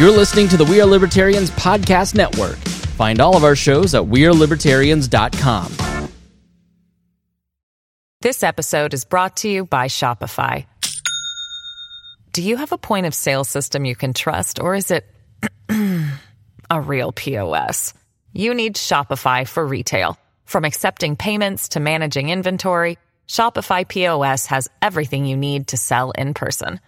You're listening to the We Are Libertarians Podcast Network. Find all of our shows at WeareLibertarians.com. This episode is brought to you by Shopify. Do you have a point of sale system you can trust, or is it a real POS? You need Shopify for retail. From accepting payments to managing inventory, Shopify POS has everything you need to sell in person.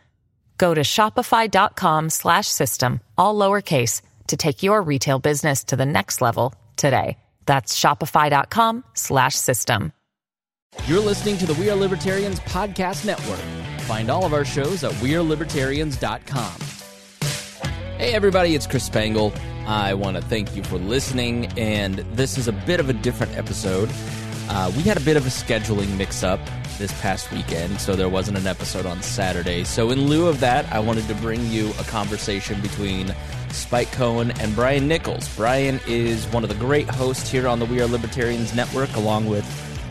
Go to shopify.com slash system, all lowercase, to take your retail business to the next level today. That's shopify.com slash system. You're listening to the We Are Libertarians Podcast Network. Find all of our shows at WeareLibertarians.com. Hey, everybody, it's Chris Spangle. I want to thank you for listening, and this is a bit of a different episode. Uh, we had a bit of a scheduling mix up this past weekend, so there wasn't an episode on Saturday. So, in lieu of that, I wanted to bring you a conversation between Spike Cohen and Brian Nichols. Brian is one of the great hosts here on the We Are Libertarians Network, along with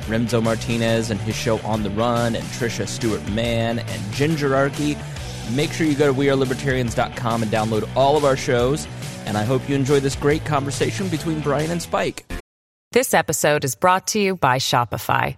Remzo Martinez and his show On the Run, and Trisha Stewart Mann and Gingerarchy. Make sure you go to wearelibertarians.com and download all of our shows. And I hope you enjoy this great conversation between Brian and Spike. This episode is brought to you by Shopify.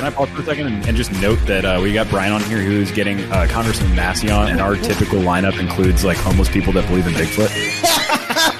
Can I pause for a second and, and just note that uh, we got Brian on here who's getting uh, Congressman Massey on, and our typical lineup includes like homeless people that believe in Bigfoot.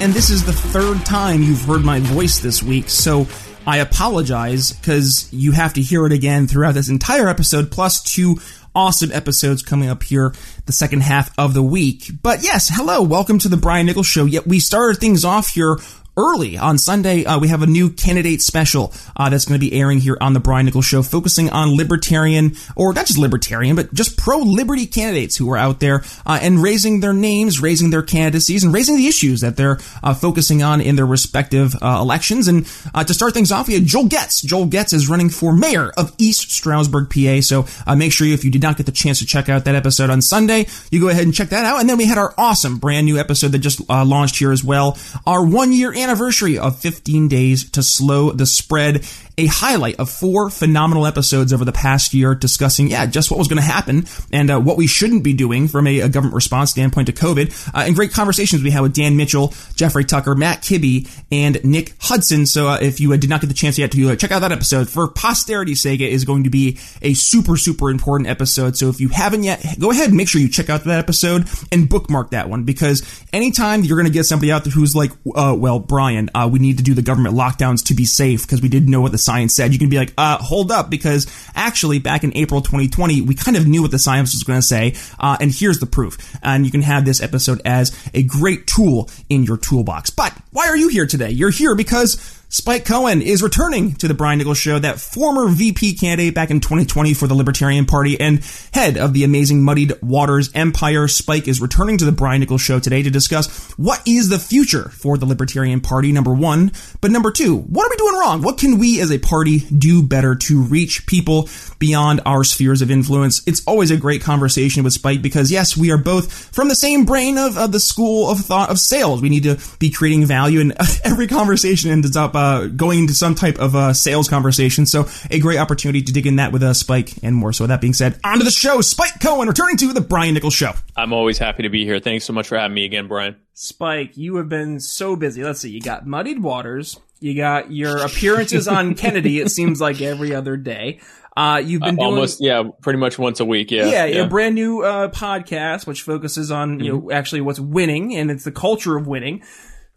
and this is the third time you've heard my voice this week, so I apologize because you have to hear it again throughout this entire episode, plus two awesome episodes coming up here the second half of the week. But yes, hello, welcome to the Brian Nichols Show. Yet we started things off here early on Sunday. Uh, we have a new candidate special uh, that's going to be airing here on the Brian Nichols Show, focusing on libertarian, or not just libertarian, but just pro liberty candidates who are out there uh, and raising their names, raising their candidacies, and raising the issues that they're uh, focusing on in their respective uh, elections. And uh, to start things off, we had Joel Getz. Joel Getz is running for mayor of East Stroudsburg, PA. So make sure you, if you did not get the chance to check out that episode on Sunday, you go ahead and check that out. And then we had our awesome brand new episode that just launched here as well. Our one year anniversary of 15 days to slow the spread. A highlight of four phenomenal episodes over the past year discussing, yeah, just what was going to happen and uh, what we shouldn't be doing from a, a government response standpoint to COVID. Uh, and great conversations we had with Dan Mitchell, Jeffrey Tucker, Matt Kibbe, and Nick Hudson. So uh, if you did not get the chance yet to uh, check out that episode, for posterity's sake, it is going to be a super, super important episode. So if you haven't yet, go ahead and make sure you check out that episode and bookmark that one because anytime you're going to get somebody out there who's like, uh, well, Brian, uh, we need to do the government lockdowns to be safe because we didn't know what the science said. You can be like, uh, hold up, because actually back in April 2020, we kind of knew what the science was going to say, uh, and here's the proof. And you can have this episode as a great tool in your toolbox. But why are you here today? You're here because Spike Cohen is returning to the Brian Nichols Show, that former VP candidate back in 2020 for the Libertarian Party and head of the amazing Muddied Waters Empire. Spike is returning to the Brian Nichols Show today to discuss what is the future for the Libertarian Party, number one. But number two, what are we doing wrong? What can we as a party do better to reach people beyond our spheres of influence? It's always a great conversation with Spike because, yes, we are both from the same brain of, of the school of thought of sales. We need to be creating value, and every conversation ends up uh, going into some type of uh, sales conversation. So a great opportunity to dig in that with uh, Spike and more. So with that being said, on to the show. Spike Cohen returning to the Brian Nichols Show. I'm always happy to be here. Thanks so much for having me again, Brian. Spike, you have been so busy. Let's see. You got Muddied Waters. You got your appearances on Kennedy. It seems like every other day. Uh, you've been Uh, doing almost, yeah, pretty much once a week. Yeah, yeah, yeah. a brand new uh, podcast which focuses on you know actually what's winning and it's the culture of winning.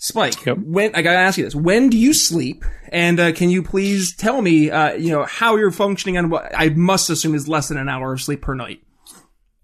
Spike, yep. when I gotta ask you this: When do you sleep? And uh, can you please tell me, uh, you know, how you're functioning on what I must assume is less than an hour of sleep per night?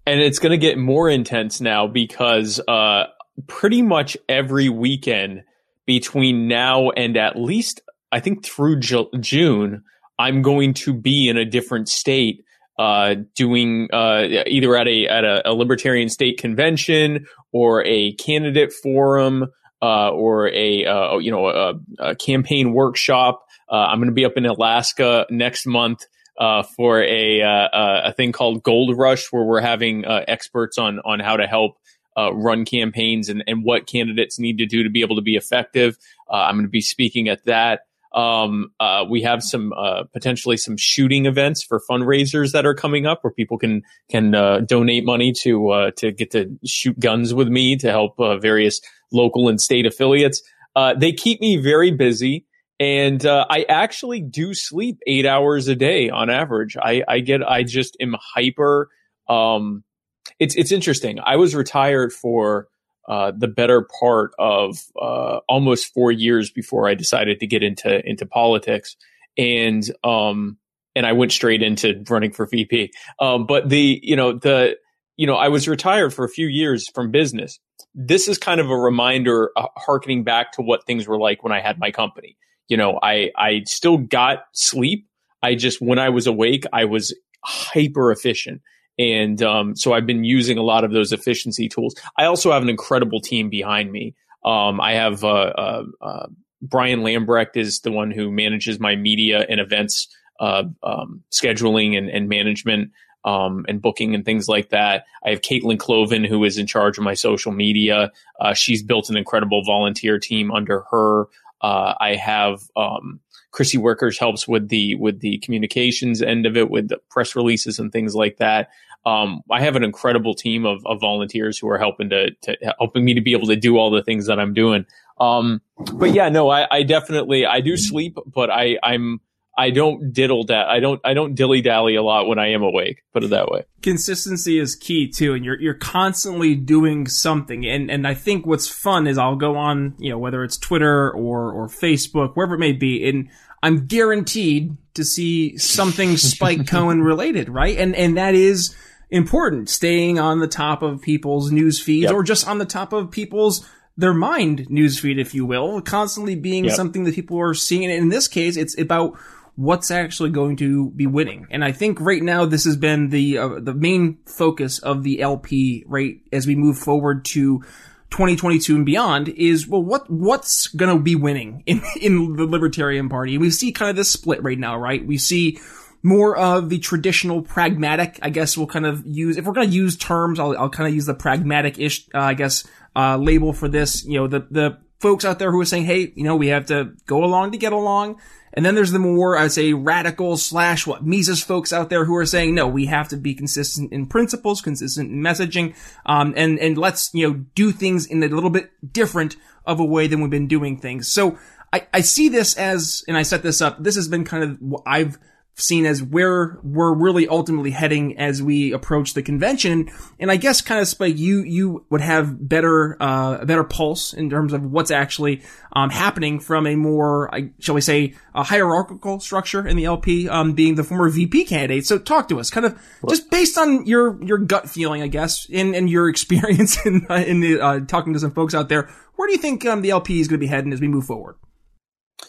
And it's going to get more intense now because uh, pretty much every weekend between now and at least I think through Ju- June, I'm going to be in a different state uh, doing uh, either at a at a, a, libertarian state convention or a candidate forum uh, or a uh, you know a, a campaign workshop. Uh, I'm going to be up in Alaska next month uh, for a a thing called Gold Rush, where we're having experts on on how to help run campaigns and, and what candidates need to do to be able to be effective. I'm going to be speaking at that. Um, uh, we have some uh, potentially some shooting events for fundraisers that are coming up where people can can uh, donate money to uh, to get to shoot guns with me to help uh, various local and state affiliates. Uh, they keep me very busy, and I actually do sleep eight hours a day on average. I, I get I just am hyper. Um, it's it's interesting. I was retired for uh, the better part of uh, almost four years before I decided to get into into politics, and um, and I went straight into running for VP. Um, but the you know the you know I was retired for a few years from business. This is kind of a reminder, uh, harkening back to what things were like when I had my company. You know, I I still got sleep. I just when I was awake, I was hyper efficient and um, so I've been using a lot of those efficiency tools. I also have an incredible team behind me. Um, I have uh, uh, uh, Brian Lambrecht is the one who manages my media and events uh, um, scheduling and, and management. Um, and booking and things like that. I have Caitlin Cloven, who is in charge of my social media. Uh, she's built an incredible volunteer team under her. Uh, I have um, Chrissy Workers helps with the with the communications end of it, with the press releases and things like that um, I have an incredible team of, of volunteers who are helping to, to, helping me to be able to do all the things that I'm doing. Um, but yeah, no, I, I, definitely I do sleep, but I I'm I don't diddle that I don't I don't dilly dally a lot when I am awake. Put it that way. Consistency is key too, and you're you're constantly doing something. And and I think what's fun is I'll go on you know whether it's Twitter or or Facebook wherever it may be, and I'm guaranteed to see something Spike Cohen related, right? And and that is important, staying on the top of people's news feeds yep. or just on the top of people's their mind newsfeed, if you will, constantly being yep. something that people are seeing. And in this case, it's about what's actually going to be winning. And I think right now this has been the uh, the main focus of the LP right as we move forward to 2022 and beyond is well what what's going to be winning in in the libertarian party. We see kind of this split right now, right? We see more of the traditional pragmatic, I guess we'll kind of use, if we're going to use terms, I'll, I'll kind of use the pragmatic-ish, uh, I guess, uh, label for this. You know, the, the folks out there who are saying, hey, you know, we have to go along to get along. And then there's the more, I'd say, radical slash what Mises folks out there who are saying, no, we have to be consistent in principles, consistent in messaging, um, and, and let's, you know, do things in a little bit different of a way than we've been doing things. So I, I see this as, and I set this up, this has been kind of I've seen as where we're really ultimately heading as we approach the convention. And I guess kind of Spike, you, you would have better, uh, a better pulse in terms of what's actually, um, happening from a more, shall we say, a hierarchical structure in the LP, um, being the former VP candidate. So talk to us kind of just based on your, your gut feeling, I guess, and, and your experience in, uh, in the, uh, talking to some folks out there. Where do you think, um, the LP is going to be heading as we move forward?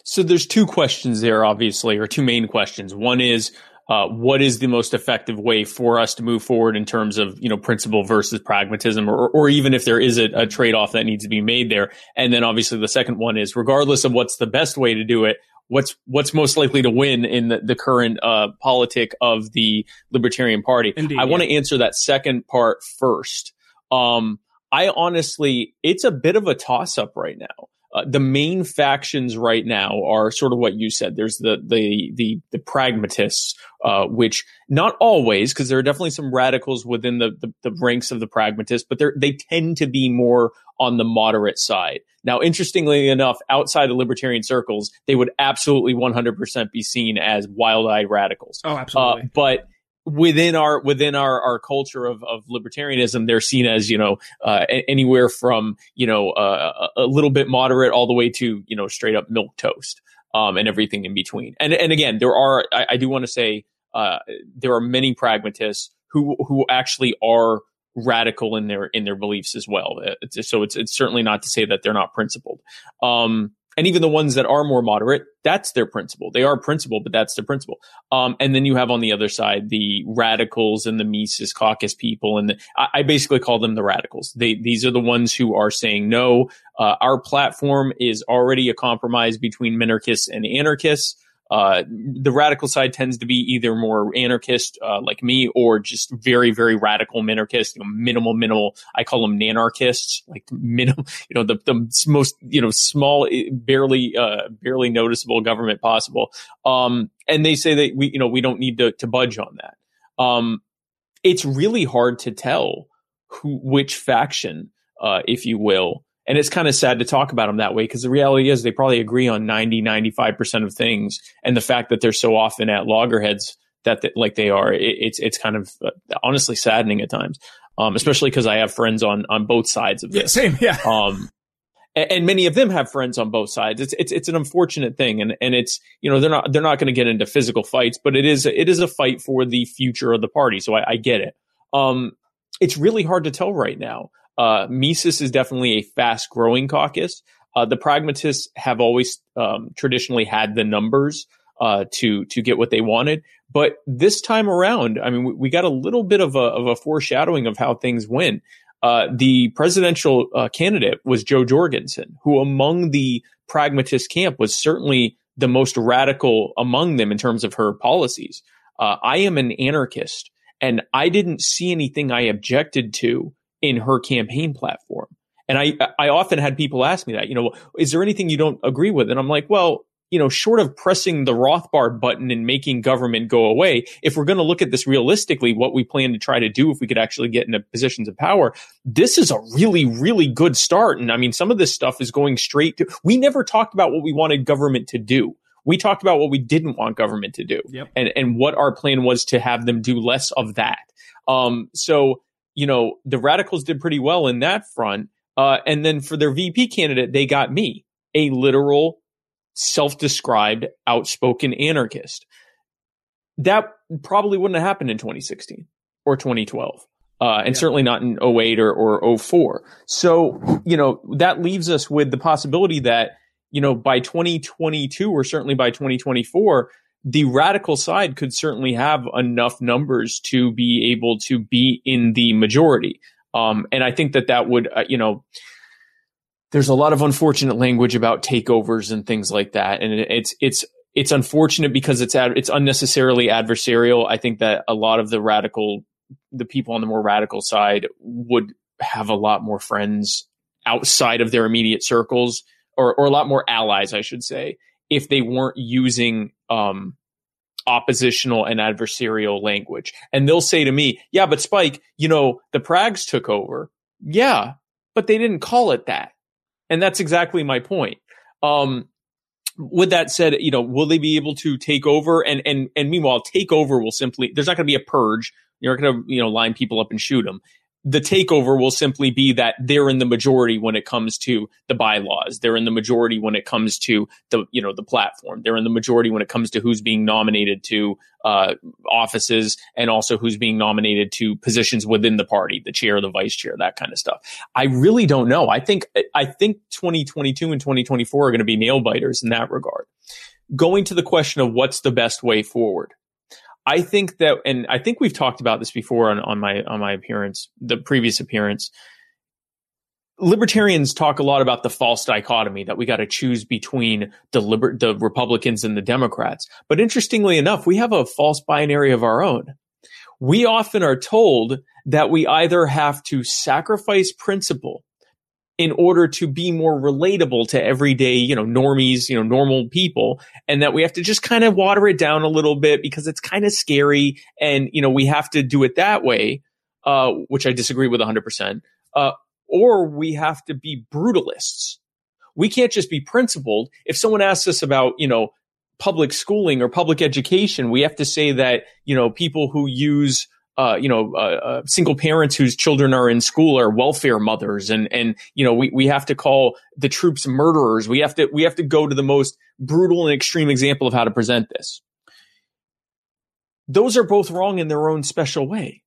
So there's two questions there, obviously, or two main questions. One is uh, what is the most effective way for us to move forward in terms of you know principle versus pragmatism, or, or even if there is a, a trade off that needs to be made there. And then obviously the second one is regardless of what's the best way to do it, what's what's most likely to win in the, the current uh, politic of the Libertarian Party. Indeed, I yeah. want to answer that second part first. Um, I honestly, it's a bit of a toss up right now uh, the main factions right now are sort of what you said. There's the the the, the pragmatists, uh, which not always, because there are definitely some radicals within the, the, the ranks of the pragmatists, but they they tend to be more on the moderate side. Now, interestingly enough, outside the libertarian circles, they would absolutely 100% be seen as wild-eyed radicals. Oh, absolutely. Uh, but within our within our our culture of of libertarianism they're seen as you know uh, anywhere from you know uh, a little bit moderate all the way to you know straight up milk toast um, and everything in between. And and again there are I, I do want to say uh, there are many pragmatists who who actually are radical in their in their beliefs as well. It's, so it's it's certainly not to say that they're not principled. Um, and even the ones that are more moderate, that's their principle. They are principle, but that's their principle. Um, and then you have on the other side the radicals and the Mises caucus people, and the, I, I, basically call them the radicals. They these are the ones who are saying no. Uh, our platform is already a compromise between minarchists and anarchists. Uh, the radical side tends to be either more anarchist, uh, like me, or just very, very radical minarchist, you know, minimal, minimal. I call them nanarchists, like minimal, you know, the, the most, you know, small, eh, barely, uh, barely noticeable government possible. Um, and they say that we, you know, we don't need to, to budge on that. Um, it's really hard to tell who, which faction, uh, if you will, and it's kind of sad to talk about them that way because the reality is they probably agree on 90, 95% of things. And the fact that they're so often at loggerheads that, that like they are, it, it's, it's kind of uh, honestly saddening at times. Um, especially because I have friends on, on both sides of this. Yeah, same. Yeah. Um, and, and many of them have friends on both sides. It's, it's, it's an unfortunate thing. And, and it's, you know, they're not, they're not going to get into physical fights, but it is, it is a fight for the future of the party. So I, I get it. Um, it's really hard to tell right now. Uh, Mises is definitely a fast growing caucus. Uh, the pragmatists have always um, traditionally had the numbers uh, to to get what they wanted, but this time around, I mean, we, we got a little bit of a, of a foreshadowing of how things went. Uh, the presidential uh, candidate was Jo Jorgensen, who among the pragmatist camp was certainly the most radical among them in terms of her policies. Uh, I am an anarchist, and I didn't see anything I objected to in her campaign platform. And I, I often had people ask me that, you know, is there anything you don't agree with? And I'm like, well, you know, short of pressing the Rothbard button and making government go away, if we're going to look at this realistically, what we plan to try to do if we could actually get into positions of power, this is a really, really good start. And I mean, some of this stuff is going straight to, we never talked about what we wanted government to do. We talked about what we didn't want government to do yep. and, and what our plan was to have them do less of that. Um, so you know, the radicals did pretty well in that front. Uh, and then for their VP candidate, they got me, a literal self-described outspoken anarchist. That probably wouldn't have happened in 2016 or 2012. Uh, and yeah. certainly not in 08 or, or 04. So, you know, that leaves us with the possibility that, you know, by 2022 or certainly by 2024, the radical side could certainly have enough numbers to be able to be in the majority. Um, and I think that that would, uh, you know, there's a lot of unfortunate language about takeovers and things like that. And it's, it's, it's unfortunate because it's, ad, it's unnecessarily adversarial. I think that a lot of the radical, the people on the more radical side would have a lot more friends outside of their immediate circles or, or a lot more allies, I should say, if they weren't using um, oppositional and adversarial language. And they'll say to me, yeah, but Spike, you know, the Prags took over. Yeah, but they didn't call it that. And that's exactly my point. Um, with that said, you know, will they be able to take over? And and and meanwhile, take over will simply there's not going to be a purge. You're not going to you know line people up and shoot them the takeover will simply be that they're in the majority when it comes to the bylaws. They're in the majority when it comes to the, you know, the platform. They're in the majority when it comes to who's being nominated to uh, offices and also who's being nominated to positions within the party, the chair, the vice chair, that kind of stuff. I really don't know. I think, I think 2022 and 2024 are going to be nail biters in that regard. Going to the question of what's the best way forward. I think that, and I think we've talked about this before on, on my on my appearance, the previous appearance. Libertarians talk a lot about the false dichotomy that we got to choose between the liber- the Republicans and the Democrats. But interestingly enough, we have a false binary of our own. We often are told that we either have to sacrifice principle in order to be more relatable to everyday, you know, normies, you know, normal people. And that we have to just kind of water it down a little bit because it's kind of scary. And, you know, we have to do it that way, uh, which I disagree with 100%. Uh, or we have to be brutalists. We can't just be principled. If someone asks us about, you know, public schooling or public education. We have to say that, you know, people who use uh, you know, uh, uh, single parents whose children are in school are welfare mothers, and and you know, we we have to call the troops murderers. We have to we have to go to the most brutal and extreme example of how to present this. Those are both wrong in their own special way,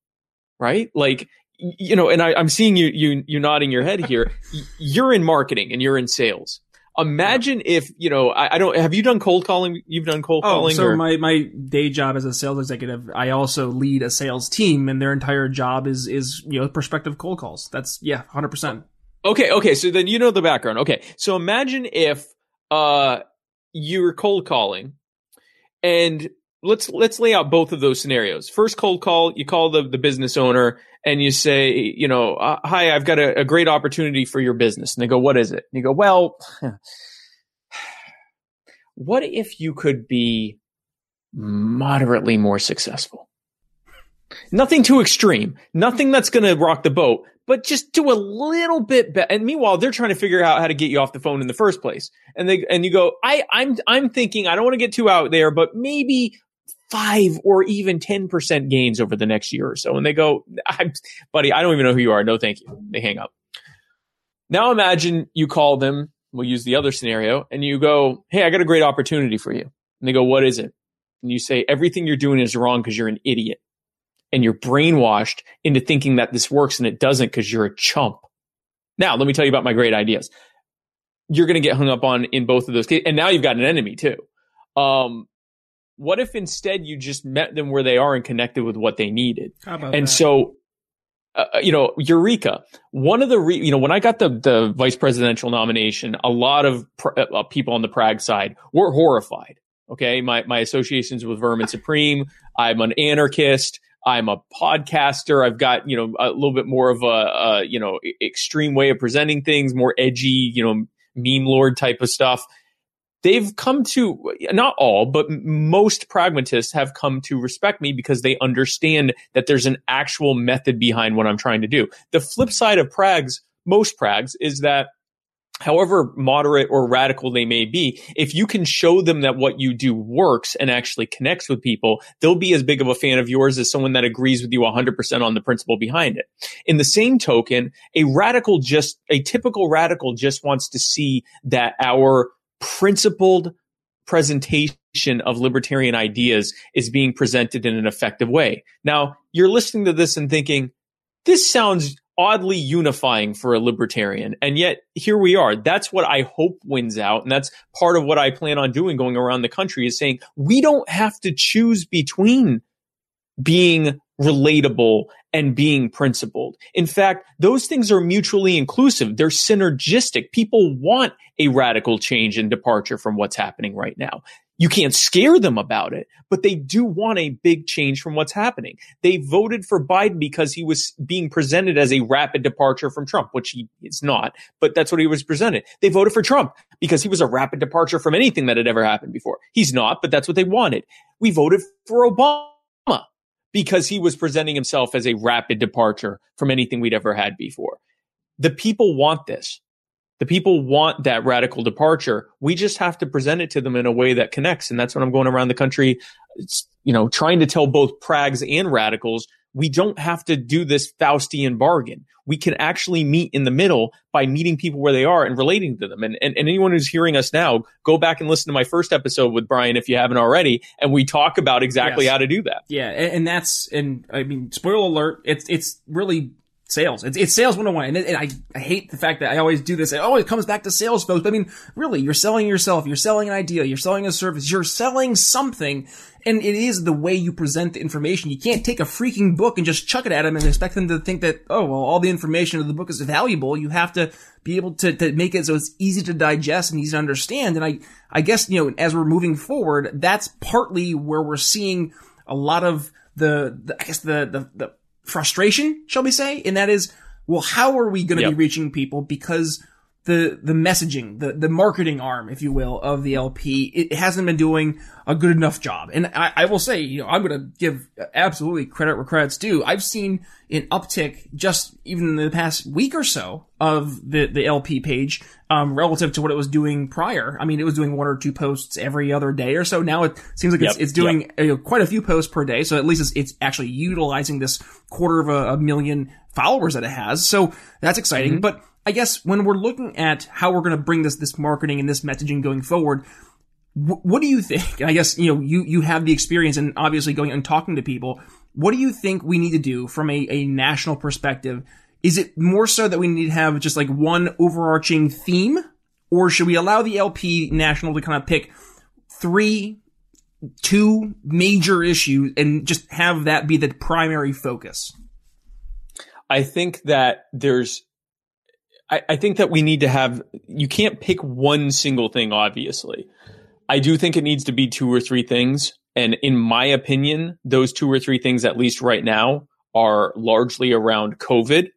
right? Like you know, and I, I'm seeing you you you nodding your head here. You're in marketing and you're in sales. Imagine if you know I, I, don't have you done cold calling? You've done cold oh, calling. so or? my my day job as a sales executive, I also lead a sales team, and their entire job is is you know prospective cold calls. That's yeah, hundred percent. Okay, okay. So then you know the background. Okay, so imagine if uh you were cold calling, and let's let's lay out both of those scenarios. First cold call, you call the the business owner and you say, you know, uh, hi, I've got a, a, great opportunity for your business. And they go, what is it? And you go, well, what if you could be moderately more successful? Nothing too extreme, nothing that's going to rock the boat, but just do a little bit better. And meanwhile, they're trying to figure out how to get you off the phone in the first place. And they, and you go, I, I'm, I'm thinking, I don't want to get too out there, but maybe five or even 10% gains over the next year or so. And they go, buddy, I don't even know who you are. No, thank you. They hang up. Now imagine you call them. We'll use the other scenario and you go, Hey, I got a great opportunity for you. And they go, what is it? And you say, everything you're doing is wrong because you're an idiot and you're brainwashed into thinking that this works and it doesn't because you're a chump. Now, let me tell you about my great ideas. You're going to get hung up on in both of those cases. And now you've got an enemy too. Um, what if instead you just met them where they are and connected with what they needed? and that? so, uh, uh, you know, Eureka. One of the, re- you know, when I got the the vice presidential nomination, a lot of pr- uh, people on the Prag side were horrified. Okay, my my associations with Vermin Supreme. I'm an anarchist. I'm a podcaster. I've got you know a little bit more of a, a you know extreme way of presenting things, more edgy, you know, meme lord type of stuff they've come to not all, but most pragmatists have come to respect me because they understand that there's an actual method behind what I'm trying to do. The flip side of prags, most prags, is that however moderate or radical they may be, if you can show them that what you do works and actually connects with people, they'll be as big of a fan of yours as someone that agrees with you 100% on the principle behind it. In the same token, a radical just, a typical radical just wants to see that our principled presentation of libertarian ideas is being presented in an effective way. Now, you're listening to this and thinking, this sounds oddly unifying for a libertarian. And yet here we are. That's what I hope wins out. And that's part of what I plan on doing going around the country is saying we don't have to choose between being relatable and being principled. In fact, those things are mutually inclusive. They're synergistic. People want a radical change and departure from what's happening right now. You can't scare them about it, but they do want a big change from what's happening. They voted for Biden because he was being presented as a rapid departure from Trump, which he is not, but that's what he was presented. They voted for Trump because he was a rapid departure from anything that had ever happened before. He's not, but that's what they wanted. We voted for Obama because he was presenting himself as a rapid departure from anything we'd ever had before. The people want this. The people want that radical departure. We just have to present it to them in a way that connects. And that's what I'm going around the country, you know, trying to tell both prags and radicals we don't have to do this Faustian bargain. We can actually meet in the middle by meeting people where they are and relating to them. And, and, and, anyone who's hearing us now, go back and listen to my first episode with Brian if you haven't already. And we talk about exactly yes. how to do that. Yeah. And, and that's, and I mean, spoiler alert, it's, it's really sales. It's, it's sales 101. And, it, and I, I hate the fact that I always do this. It always comes back to sales, folks. But I mean, really, you're selling yourself. You're selling an idea. You're selling a service. You're selling something. And it is the way you present the information. You can't take a freaking book and just chuck it at them and expect them to think that, oh, well, all the information of the book is valuable. You have to be able to, to make it so it's easy to digest and easy to understand. And I, I guess, you know, as we're moving forward, that's partly where we're seeing a lot of the, the I guess the, the, the frustration, shall we say? And that is, well, how are we going to yep. be reaching people? Because the the messaging, the the marketing arm, if you will, of the LP, it hasn't been doing a good enough job. And I, I will say, you know, I'm going to give absolutely credit where credit's due. I've seen an uptick just even in the past week or so of the the LP page um, relative to what it was doing prior. I mean, it was doing one or two posts every other day or so. Now it seems like yep, it's, it's doing yep. you know, quite a few posts per day. So at least it's, it's actually utilizing this quarter of a, a, million followers that it has. So that's exciting. Mm-hmm. But I guess when we're looking at how we're going to bring this this marketing and this messaging going forward, wh- what do you think? I guess you know you you have the experience and obviously going and talking to people. What do you think we need to do from a, a national perspective? Is it more so that we need to have just like one overarching theme, or should we allow the LP national to kind of pick three, two major issues and just have that be the primary focus? I think that there's I, I think that we need to have, you can't pick one single thing, obviously. I do think it needs to be two or three things. And in my opinion, those two or three things, at least right now, are largely around COVID.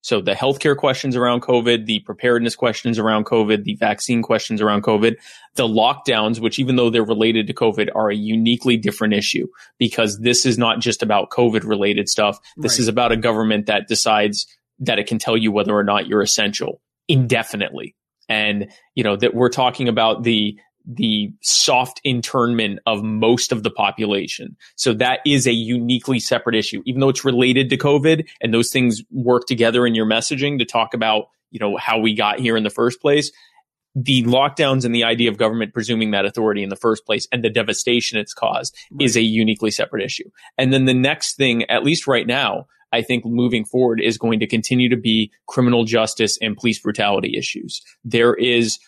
So the healthcare questions around COVID, the preparedness questions around COVID, the vaccine questions around COVID, the lockdowns, which even though they're related to COVID are a uniquely different issue because this is not just about COVID related stuff. This right. is about a government that decides that it can tell you whether or not you're essential indefinitely. And, you know, that we're talking about the, the soft internment of most of the population. So that is a uniquely separate issue, even though it's related to COVID and those things work together in your messaging to talk about, you know, how we got here in the first place. The lockdowns and the idea of government presuming that authority in the first place and the devastation it's caused right. is a uniquely separate issue. And then the next thing, at least right now, I think moving forward is going to continue to be criminal justice and police brutality issues. There is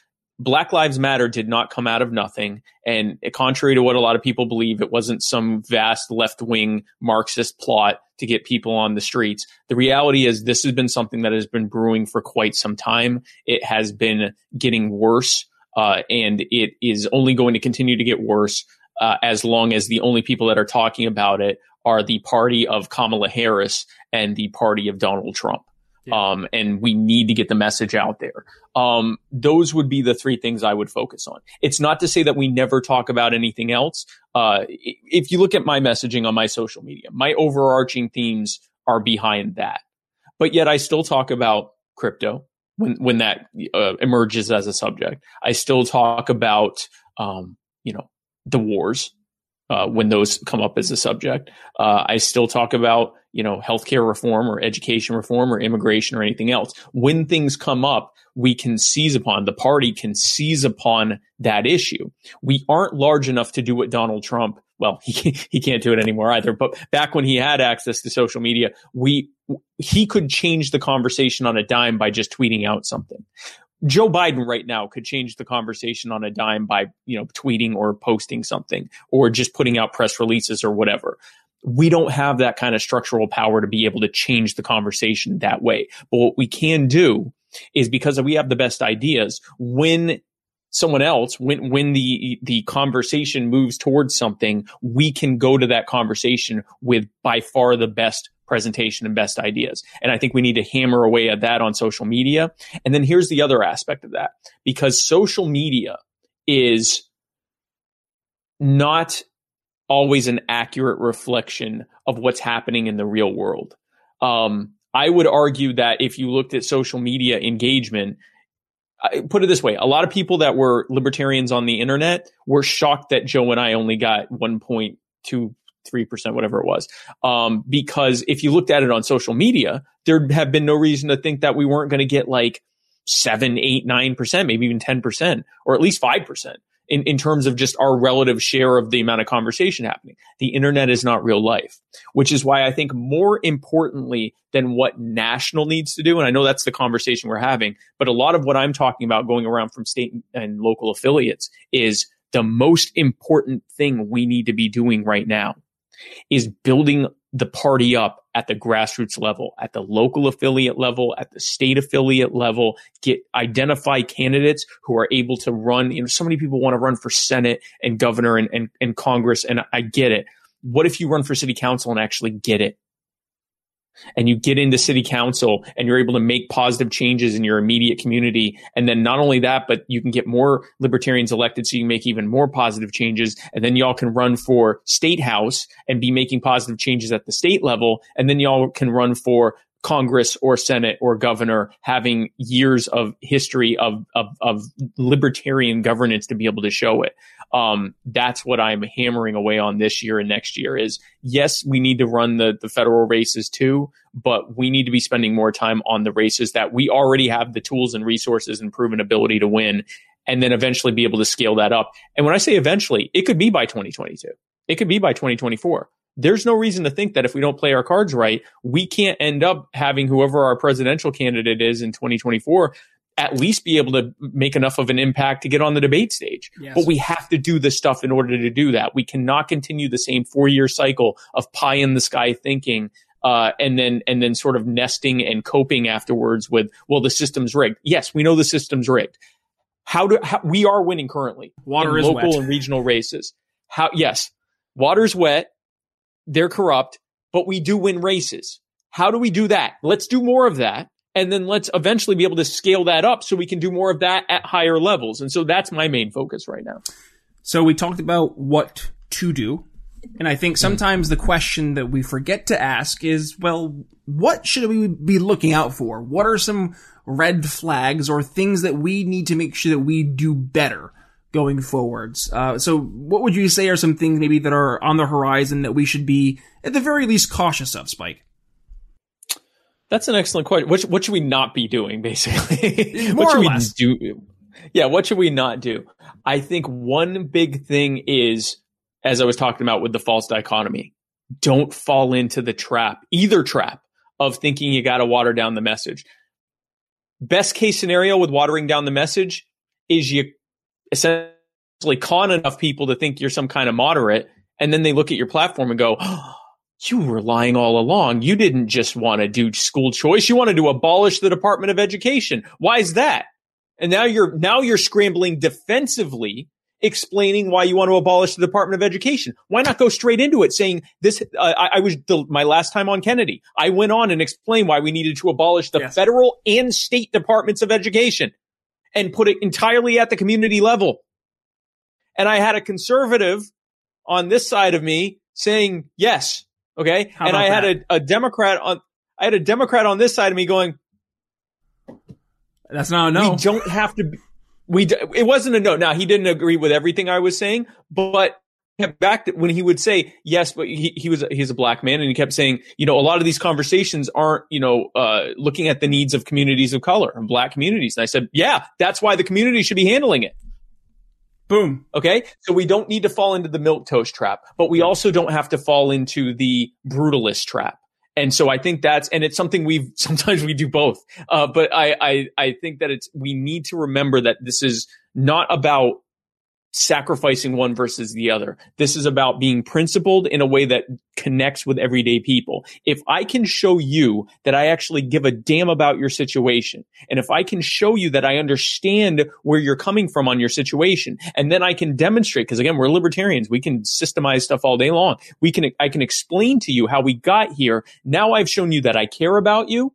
Black Lives Matter did not come out of nothing. And contrary to what a lot of people believe, it wasn't some vast left wing Marxist plot to get people on the streets. The reality is this has been something that has been brewing for quite some time. It has been getting worse. Uh, and it is only going to continue to get worse uh, as long as the only people that are talking about it are the party of Kamala Harris and the party of Donald Trump. Yeah. Um, and we need to get the message out there. Um, those would be the three things I would focus on. It's not to say that we never talk about anything else. Uh, if you look at my messaging on my social media, my overarching themes are behind that. But yet I still talk about crypto when, when that uh, emerges as a subject. I still talk about, um, you know, the wars uh, when those come up as a subject. Uh, I still talk about you know healthcare reform or education reform or immigration or anything else. When things come up, we can seize upon the party can seize upon that issue. We aren't large enough to do what Donald Trump. Well, he he can't do it anymore either. But back when he had access to social media, we he could change the conversation on a dime by just tweeting out something. Joe Biden right now could change the conversation on a dime by, you know, tweeting or posting something or just putting out press releases or whatever. We don't have that kind of structural power to be able to change the conversation that way. But what we can do is because we have the best ideas when someone else when when the the conversation moves towards something we can go to that conversation with by far the best presentation and best ideas. And I think we need to hammer away at that on social media. And then here's the other aspect of that because social media is not always an accurate reflection of what's happening in the real world. Um, I would argue that if you looked at social media engagement, I put it this way: a lot of people that were libertarians on the internet were shocked that Jo and I only got 1.2 3%, whatever it was. Um, because if you looked at it on social media, there'd have been no reason to think that we weren't going to get like seven, eight, nine percent, maybe even 10%, or at least 5% in, in terms of just our relative share of the amount of conversation happening. The internet is not real life, which is why I think more importantly than what national needs to do, and I know that's the conversation we're having, but a lot of what I'm talking about going around from state and local affiliates is the most important thing we need to be doing right now is building the party up at the grassroots level, at the local affiliate level, at the state affiliate level, get identify candidates who are able to run. You know, so many people want to run for Senate and governor and, and, and Congress, and I get it. What if you run for city council and actually get it? And you get into city council and you're able to make positive changes in your immediate community. And then not only that, but you can get more libertarians elected so you make even more positive changes. And then y'all can run for state house and be making positive changes at the state level. And then y'all can run for Congress or Senate or governor having years of history of, of, of libertarian governance to be able to show it. Um, that's what I'm hammering away on this year and next year is yes, we need to run the, the federal races too, but we need to be spending more time on the races that we already have the tools and resources and proven ability to win and then eventually be able to scale that up. And when I say eventually, it could be by 2022. It could be by 2024 there's no reason to think that if we don't play our cards right, we can't end up having whoever our presidential candidate is in 2024 at least be able to make enough of an impact to get on the debate stage. Yes. But we have to do this stuff in order to do that. We cannot continue the same four year cycle of pie in the sky thinking. Uh, and then, and then sort of nesting and coping afterwards with, well, the system's rigged. Yes, we know the system's rigged. How do, how, we are winning currently. Water is local wet. and regional races. How, yes, water's wet they're corrupt, but we do win races. How do we do that? Let's do more of that. And then let's eventually be able to scale that up so we can do more of that at higher levels. And so that's my main focus right now. So we talked about what to do. And I think sometimes the question that we forget to ask is, well, what should we be looking out for? What are some red flags or things that we need to make sure that we do better? Going forwards. Uh, so what would you say are some things maybe that are on the horizon that we should be at the very least cautious of, Spike? That's an excellent question. What, what should we not be doing, basically? More what should we less. do? Yeah, what should we not do? I think one big thing is, as I was talking about with the false dichotomy, don't fall into the trap, either trap of thinking you got to water down the message. Best case scenario with watering down the message is you essentially con enough people to think you're some kind of moderate. And then they look at your platform and go, oh, you were lying all along. You didn't just want to do school choice. You wanted to abolish the Department of Education. Why is that? And now you're, now you're scrambling defensively explaining why you want to abolish the Department of Education. Why not go straight into it saying this? Uh, I, I, was the, my last time on Kennedy. I went on and explained why we needed to abolish the Yes. federal and state departments of education and put it entirely at the community level. And I had a conservative on this side of me saying yes. Okay. How and I had a, a Democrat on, I had a Democrat on this side of me going, That's not a no. we don't have to. Be, we it wasn't a no. Now he didn't agree with everything I was saying, but kept back to, when he would say yes, but he, he was he's a black man, and he kept saying, you know, a lot of these conversations aren't, you know, uh, looking at the needs of communities of color and black communities. And I said, yeah, that's why the community should be handling it. Boom. Okay. So we don't need to fall into the milk toast trap, but we also don't have to fall into the brutalist trap. And so I think that's, and it's something we've, sometimes we do both. Uh, but I, I, I think that it's, we need to remember that this is not about sacrificing one versus the other. This is about being principled in a way that connects with everyday people. If I can show you that I actually give a damn about your situation, and if I can show you that I understand where you're coming from on your situation, and then I can demonstrate, because again, we're libertarians, we can systemize stuff all day long. We can, I can explain to you how we got here. Now I've shown you that I care about you,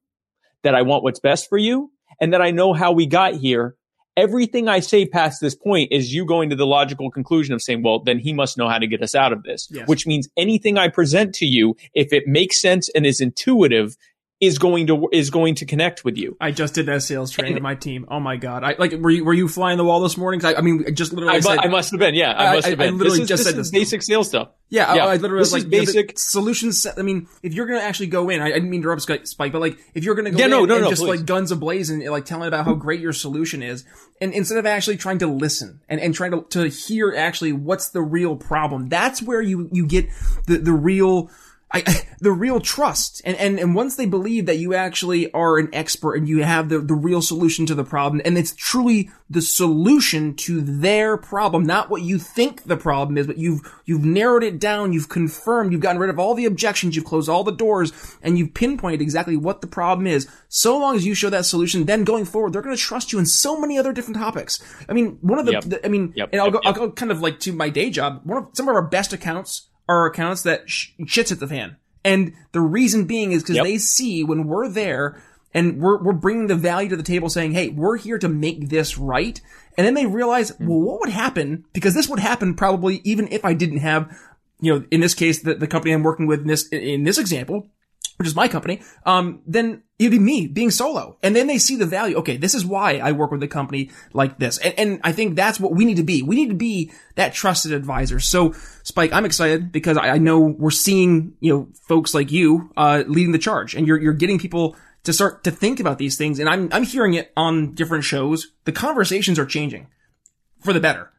that I want what's best for you, and that I know how we got here everything I say past this point is you going to the logical conclusion of saying, well, then he must know how to get us out of this, Yes. which means anything I present to you, if it makes sense and is intuitive, is going to, is going to connect with you. I just did that sales training with my team. Oh my god! I like. Were you were you flying the wall this morning? I, I mean, I just literally I, said. I must have been, yeah, I, I- must have I- I been. literally this is, just this said is this. basic sales stuff. Yeah, I, Yeah. I literally This was is like you know, basic- solutions. set- I mean, if you're gonna actually go in, I, didn't mean to interrupt Spike, but like if you're gonna go Yeah, in no, no, and no, just please. like guns ablaze and like telling about how great your solution is, and instead of actually trying to listen and, and trying to, to hear actually what's the real problem, that's where you you get the the real. I, the real trust. And, and and once they believe that you actually are an expert and you have the, the real solution to the problem and it's truly the solution to their problem not what you think the problem is but you've you've narrowed it down you've confirmed you've gotten rid of all the objections you've closed all the doors and you've pinpointed exactly what the problem is. So long as you show that solution then going forward they're going to trust you in so many other different topics. I mean one of the, Yep. the- i mean Yep, and i'll go yep. i'll go kind of like to my day job. One of some of our best accounts are accounts that sh- shits at the fan. And the reason being is because Yep. they see when we're there and we're, we're bringing the value to the table saying, Hey, we're here to make this right. And then they realize, hmm. well, what would happen? Because this would happen probably even if I didn't have, you know, in this case, the, the company I'm working with in this, in this example, which is my company, um, then it'd be me being solo. And then they see the value. Okay, this is why I work with a company like this. And, and I think that's what we need to be. We need to be that trusted advisor. So, Spike, I'm excited because I, I know we're seeing, you know, folks like you, uh, leading the charge and you're, you're getting people to start to think about these things. And I'm, I'm hearing it on different shows. The conversations are changing for the better.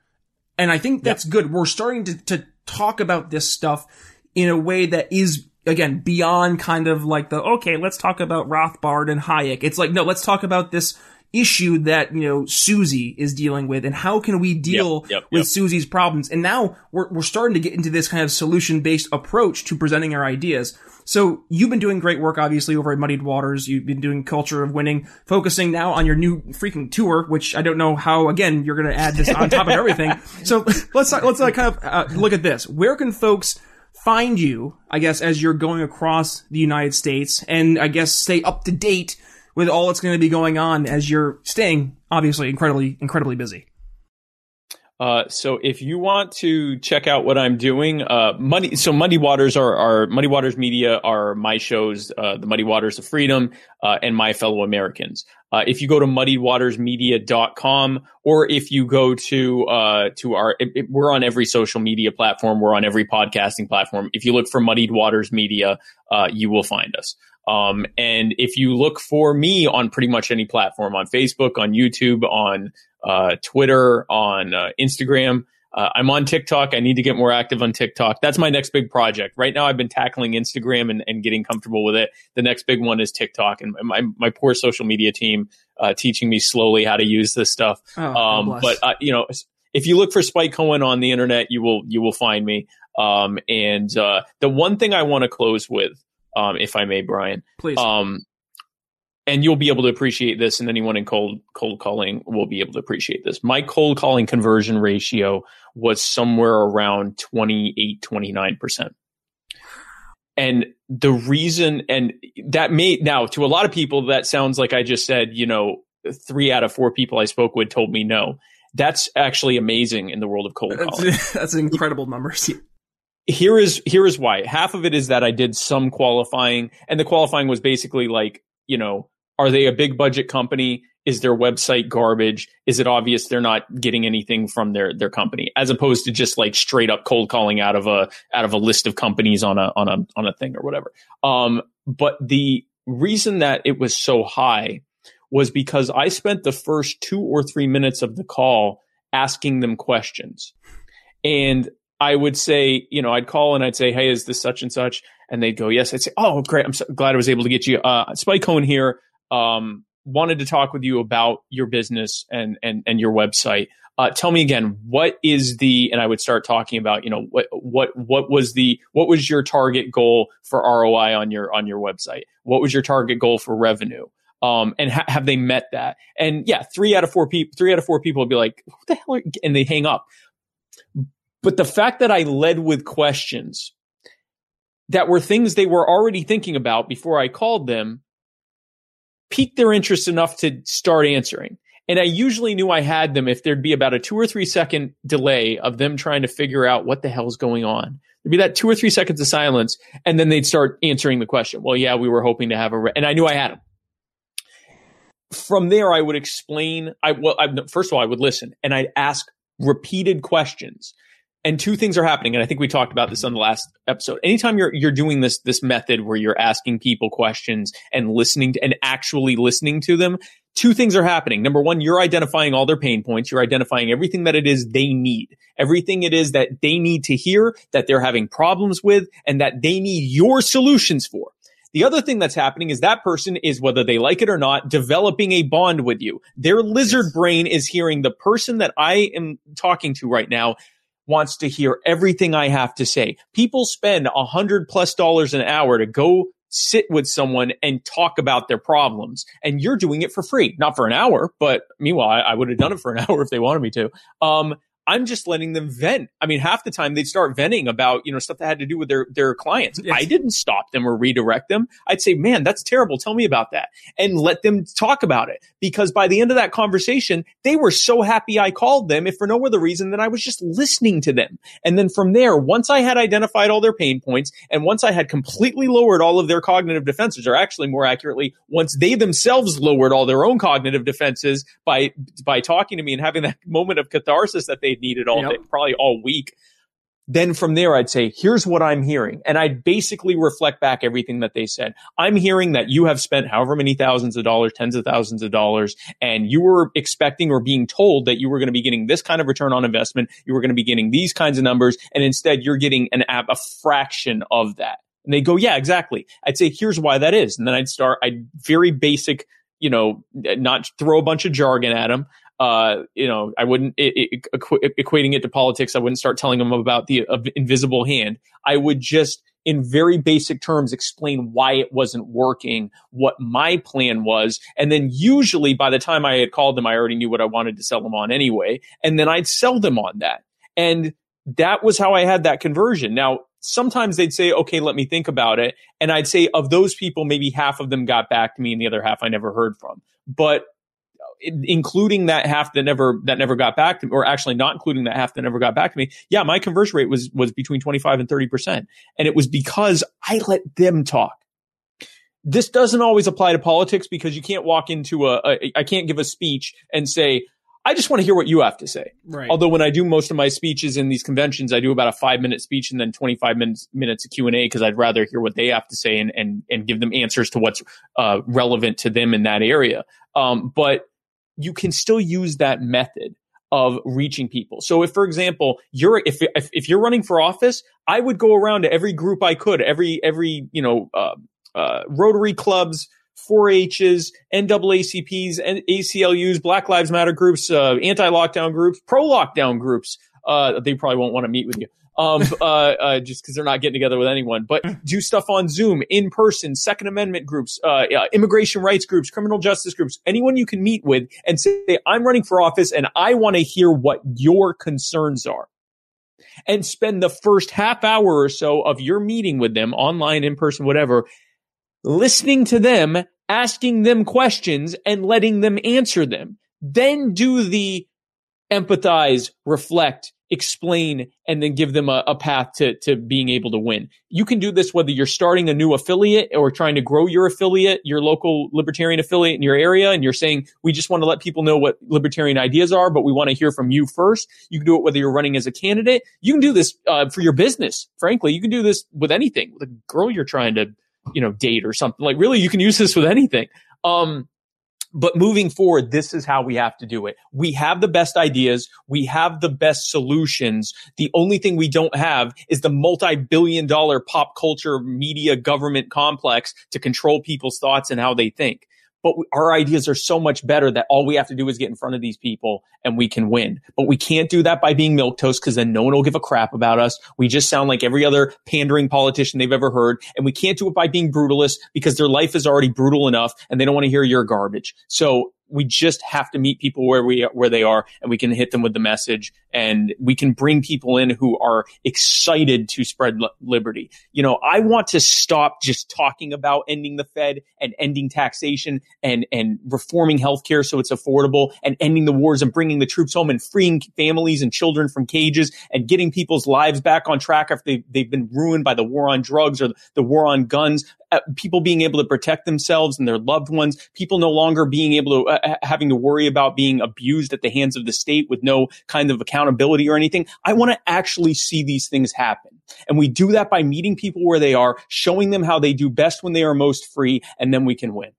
And I think that's good. We're starting to, to talk about this stuff in a way that is, again, beyond kind of like the, okay, let's talk about Rothbard and Hayek. It's like, no, let's talk about this issue that, you know, Susie is dealing with and how can we deal Yep, yep, with yep. Susie's problems. And now we're, we're starting to get into this kind of solution based approach to presenting our ideas. So you've been doing great work, obviously, over at Muddied Waters. You've been doing Culture of Winning, focusing now on your new freaking tour, which I don't know how, again, you're going to add this on top of everything. So let's, let's uh, kind of uh, look at this. Where can folks find you, I guess, as you're going across the United States and I guess stay up to date with all that's going to be going on as you're staying, obviously, incredibly, incredibly busy? Uh, so if you want to check out what I'm doing, uh, Muddy, so Muddy Waters are, are Muddied Waters Media are my shows, uh, the Muddied Waters of Freedom, uh, and My Fellow Americans. Uh, if you go to muddiedwatersmedia.com or if you go to, uh, to our, it, it- we're on every social media platform. We're on every podcasting platform. If you look for Muddied Waters Media, uh, you will find us. Um, and if you look for me on pretty much any platform, on Facebook, on YouTube, on uh, Twitter, on uh, Instagram, uh, I'm on TikTok. I need to get more active on TikTok. That's my next big project. Right now, I've been tackling Instagram and, and getting comfortable with it. The next big one is TikTok, and my my poor social media team uh, teaching me slowly how to use this stuff. Oh, um, but uh, you know, if you look for Spike Cohen on the internet, you will you will find me. Um, and uh, the one thing I want to close with, um, if I may, Brian, Please. And you'll be able to appreciate this, and anyone in cold cold calling will be able to appreciate this. My cold calling conversion ratio was somewhere around 28, 29%. And the reason, and that may, now to a lot of people, that sounds like I just said, you know, three out of four people I spoke with told me no. That's actually amazing in the world of cold calling that's, that's incredible numbers. here is here is why half of it is that i did some qualifying and the qualifying was basically like you know are they a big budget company is their website garbage is it obvious they're not getting anything from their their company as opposed to just like straight up cold calling out of a out of a list of companies on a on a on a thing or whatever um but the reason that it was so high was because i spent the first 2 or 3 minutes of the call asking them questions and I would say, you know, I'd call and I'd say, "Hey, is this such and such?" And they'd go, "Yes." I'd say, "Oh, great! I'm so glad I was able to get you." Uh, Spike Cohen here. Um, wanted to talk with you about your business and and and your website. Uh, tell me again, what is the? And I would start talking about, you know, what what what was the what was your target goal for ROI on your on your website? What was your target goal for revenue? Um, and ha- have they met that? And yeah, three out of four people, three out of four people would be like, "What the hell?" And they hang up. But the fact that I led with questions that were things they were already thinking about before I called them piqued their interest enough to start answering. And I usually knew I had them if there'd be about a two or three second delay of them trying to figure out what the hell's going on. There'd be that two or three seconds of silence, and then they'd start answering the question. Well, yeah, we were hoping to have a, re-, and I knew I had them. From there, I would explain. I well, I, first of all, I would listen, and I'd ask repeated questions and two things are happening and i think we talked about this on the last episode. Anytime you're you're doing this this method where you're asking people questions and listening to, and actually listening to them two things are happening. Number one you're identifying all their pain points. You're identifying everything that it is they need. Everything it is that they need to hear that they're having problems with and that they need your solutions for. The other thing that's happening is that person is, whether they like it or not, developing a bond with you. Their lizard brain is hearing the person that I am talking to right now wants to hear everything I have to say. People spend a hundred plus dollars an hour to go sit with someone and talk about their problems. And you're doing it for free, not for an hour, but meanwhile, I, I would have done it for an hour if they wanted me to. Um, I'm just letting them vent. I mean, half the time they'd start venting about, you know, stuff that had to do with their, their clients. Yes. I didn't stop them or redirect them. I'd say, man, that's terrible. Tell me about that and let them talk about it. Because by the end of that conversation, they were so happy I called them, if for no other reason than I was just listening to them. And then from there, once I had identified all their pain points and once I had completely lowered all of their cognitive defenses, or actually more accurately, once they themselves lowered all their own cognitive defenses by, by talking to me and having that moment of catharsis that they needed all yep. day, probably all week. Then from there, I'd say, here's what I'm hearing. And I'd basically reflect back everything that they said. I'm hearing that you have spent however many thousands of dollars, tens of thousands of dollars, and you were expecting or being told that you were going to be getting this kind of return on investment. You were going to be getting these kinds of numbers. And instead you're getting an app, a fraction of that. And they go, yeah, exactly. I'd say, here's why that is. And then I'd start, I'd very basic, you know, eh, not throw a bunch of jargon at them uh, you know, I wouldn't it, it, equ- equating it to politics. I wouldn't start telling them about the uh, invisible hand. I would just, in very basic terms, explain why it wasn't working, what my plan was, and then usually by the time I had called them, I already knew what I wanted to sell them on anyway, and then I'd sell them on that. And that was how I had that conversion. Now, sometimes they'd say, okay, let me think about it. And I'd say of those people, maybe half of them got back to me and the other half I never heard from. But including that half that never that never got back to me, or actually not including that half that never got back to me, yeah, my conversion rate was was between 25 and 30 percent, and it was because I let them talk. This doesn't always apply to politics because you can't walk into a, a I can't give a speech and say I just want to hear what you have to say. Right. Although when I do most of my speeches in these conventions, I do about a five minute speech and then 25 minutes, minutes of Q and A because I'd rather hear what they have to say and, and, and give them answers to what's uh, relevant to them in that area. Um, but you can still use that method of reaching people. So if, for example, you're, if, if, if, you're running for office, I would go around to every group I could, every, every, you know, uh, uh, Rotary clubs, 4-H's, NAACPs, and ACLUs, Black Lives Matter groups, uh, anti-lockdown groups, pro-lockdown groups. Uh, they probably won't want to meet with you um, uh, uh, just because they're not getting together with anyone. But do stuff on Zoom, in person, Second Amendment groups, uh, immigration rights groups, criminal justice groups, anyone you can meet with, and say, "I'm running for office, and I want to hear what your concerns are." And spend the first half hour or so of your meeting with them, online, in person, whatever, listening to them, asking them questions, and letting them answer them. Then do the empathize, reflect, explain and then give them a, a, path to, to being able to win. You can do this whether you're starting a new affiliate or trying to grow your affiliate, your local libertarian affiliate in your area, and you're saying, we just want to let people know what libertarian ideas are, but we want to hear from you first. You can do it whether you're running as a candidate. You can do this uh, for your business. Frankly, you can do this with anything, with a girl you're trying to, you know, date or something. Like really, you can use this with anything. Um, but moving forward, this is how we have to do it. We have the best ideas. We have the best solutions. The only thing we don't have is the multi-billion dollar pop culture media government complex to control people's thoughts and how they think but our ideas are so much better that all we have to do is get in front of these people and we can win. But we can't do that by being milquetoast because then no one will give a crap about us. We just sound like every other pandering politician they've ever heard. And we can't do it by being brutalist because their life is already brutal enough and they don't want to hear your garbage. So we just have to meet people where we where they are and we can hit them with the message and we can bring people in who are excited to spread li- liberty. You know, I want to stop just talking about ending the Fed and ending taxation and and reforming healthcare so it's affordable and ending the wars and bringing the troops home and freeing families and children from cages and getting people's lives back on track after they, they've been ruined by the war on drugs or the war on guns uh, people being able to protect themselves and their loved ones, people no longer being able to having to worry about being abused at the hands of the state with no kind of accountability or anything. I want to actually see these things happen. And we do that by meeting people where they are, showing them how they do best when they are most free, and then we can win.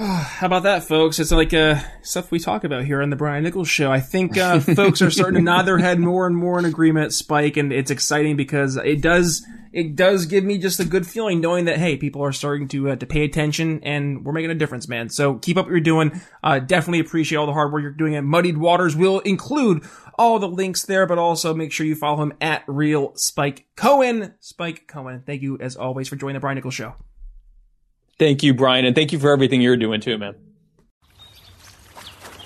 How about that, folks? It's like uh, stuff we talk about here on the Brian Nichols Show. I think uh, folks are starting to nod their head more and more in agreement, Spike, and it's exciting because it does it does give me just a good feeling knowing that hey, people are starting to uh, to pay attention and we're making a difference, man. So keep up what you're doing. Uh, definitely appreciate all the hard work you're doing. At Muddied Waters will include all the links there, but also make sure you follow him at Real Spike Cohen. Spike Cohen. Thank you as always for joining the Brian Nichols Show. Thank you, Brian, and thank you for everything you're doing too, man.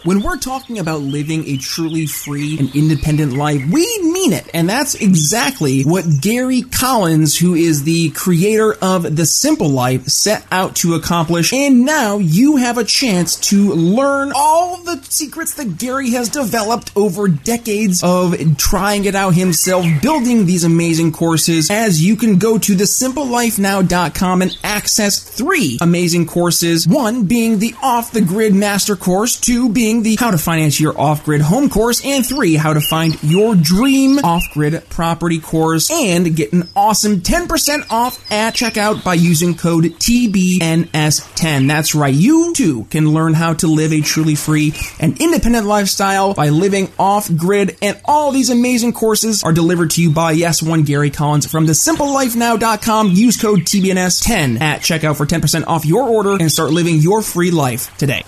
When we're talking about living a truly free and independent life, we mean it. And that's exactly what Gary Collins, who is the creator of The Simple Life, set out to accomplish. And now you have a chance to learn all the secrets that Gary has developed over decades of trying it out himself, building these amazing courses as you can go to thesimplelifenow.com and access three amazing courses. One being the off the grid master course, two being the how to finance your off grid home course, and three, how to find your dream off grid property course and get an awesome 10% off at checkout by using code TBNS10. That's right. You too can learn how to live a truly free and independent lifestyle by living off grid. And all these amazing courses are delivered to you by, yes, one Gary Collins from thesimplelifenow.com. Use code TBNS10 at checkout for 10% off your order and start living your free life today.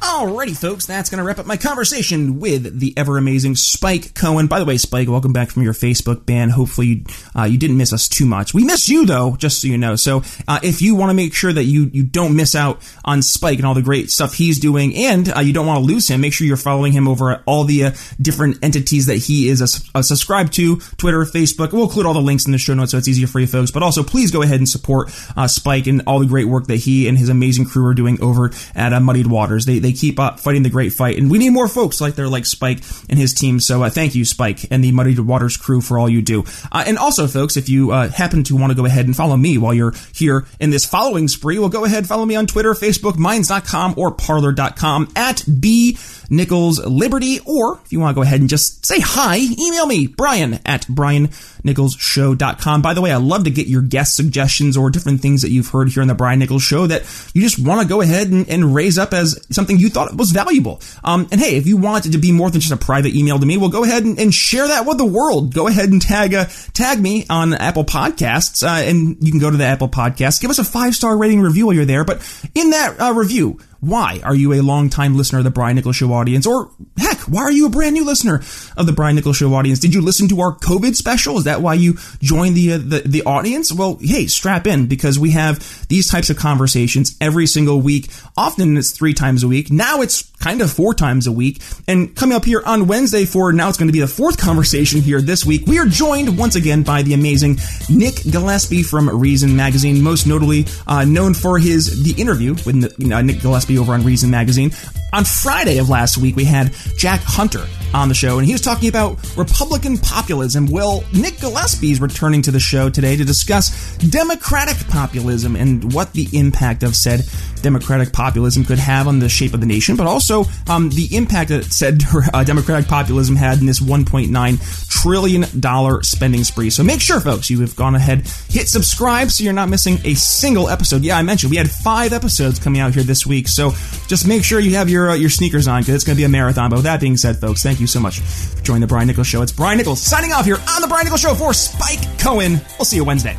Alrighty, folks, that's going to wrap up my conversation with the ever amazing Spike Cohen. By the way, Spike, welcome back from your Facebook ban. Hopefully, you, uh, you didn't miss us too much. We miss you though, just so you know. So, uh, if you want to make sure that you you don't miss out on Spike and all the great stuff he's doing, and uh, you don't want to lose him, make sure you're following him over at all the uh, different entities that he is a, a subscribed to: Twitter, Facebook. We'll include all the links in the show notes so it's easier for you folks. But also, please go ahead and support uh, Spike and all the great work that he and his amazing crew are doing over at uh, Muddied Waters. They they keep uh, fighting the great fight, and we need more folks like they're like Spike and his team. So uh, thank you, Spike, and the Muddy Waters crew for all you do. Uh, and also, folks, if you uh, happen to want to go ahead and follow me while you're here in this following spree, well, go ahead follow me on Twitter, Facebook, Minds.com, or Parler.com at B. Nichols Liberty, or if you want to go ahead and just say hi, email me, Brian at briannicholsshow.com. By the way, I love to get your guest suggestions or different things that you've heard here on the Brian Nichols Show that you just want to go ahead and, and, raise up as something you thought was valuable. Um, and hey, if you want it to be more than just a private email to me, well, go ahead and, and share that with the world. Go ahead and tag uh, tag me on Apple Podcasts, uh, and you can go to the Apple Podcast. Give us a five star rating review while you're there. But in that uh, review, why are you a long-time listener of the Brian Nichols Show audience? Or heck, why are you a brand new listener of the Brian Nichols Show audience? Did you listen to our COVID special? Is that why you joined the, uh, the, the audience? Well, hey, strap in because we have these types of conversations every single week. Often it's three times a week. Now it's kind of four times a week. And coming up here on Wednesday for now it's going to be the fourth conversation here this week. We are joined once again by the amazing Nick Gillespie from Reason Magazine, most notably uh, known for his the interview with uh, Nick Gillespie over on Reason Magazine. On Friday of last week, we had Jack Hunter on the show, and he was talking about Republican populism. Well, Nick Gillespie is returning to the show today to discuss Democratic populism and what the impact of said Democratic populism could have on the shape of the nation, but also um, the impact that said uh, Democratic populism had in this 1.9 trillion dollar spending spree. So make sure, folks, you have gone ahead, hit subscribe so you're not missing a single episode. Yeah, I mentioned we had five episodes coming out here this week, so just make sure you have your uh, your sneakers on because it's going to be a marathon. But with that being said, folks, thank you so much for joining the Brian Nichols Show. It's Brian Nichols signing off here on the Brian Nichols Show for Spike Cohen. We'll see you Wednesday.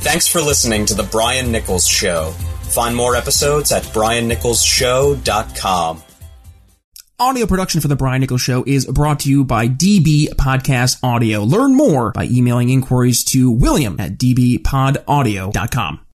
Thanks for listening to the Brian Nichols Show. Find more episodes at briannicholsshow.com. Audio production for The Brian Nichols Show is brought to you by DB Podcast Audio. Learn more by emailing inquiries to william at dbpodaudio.com.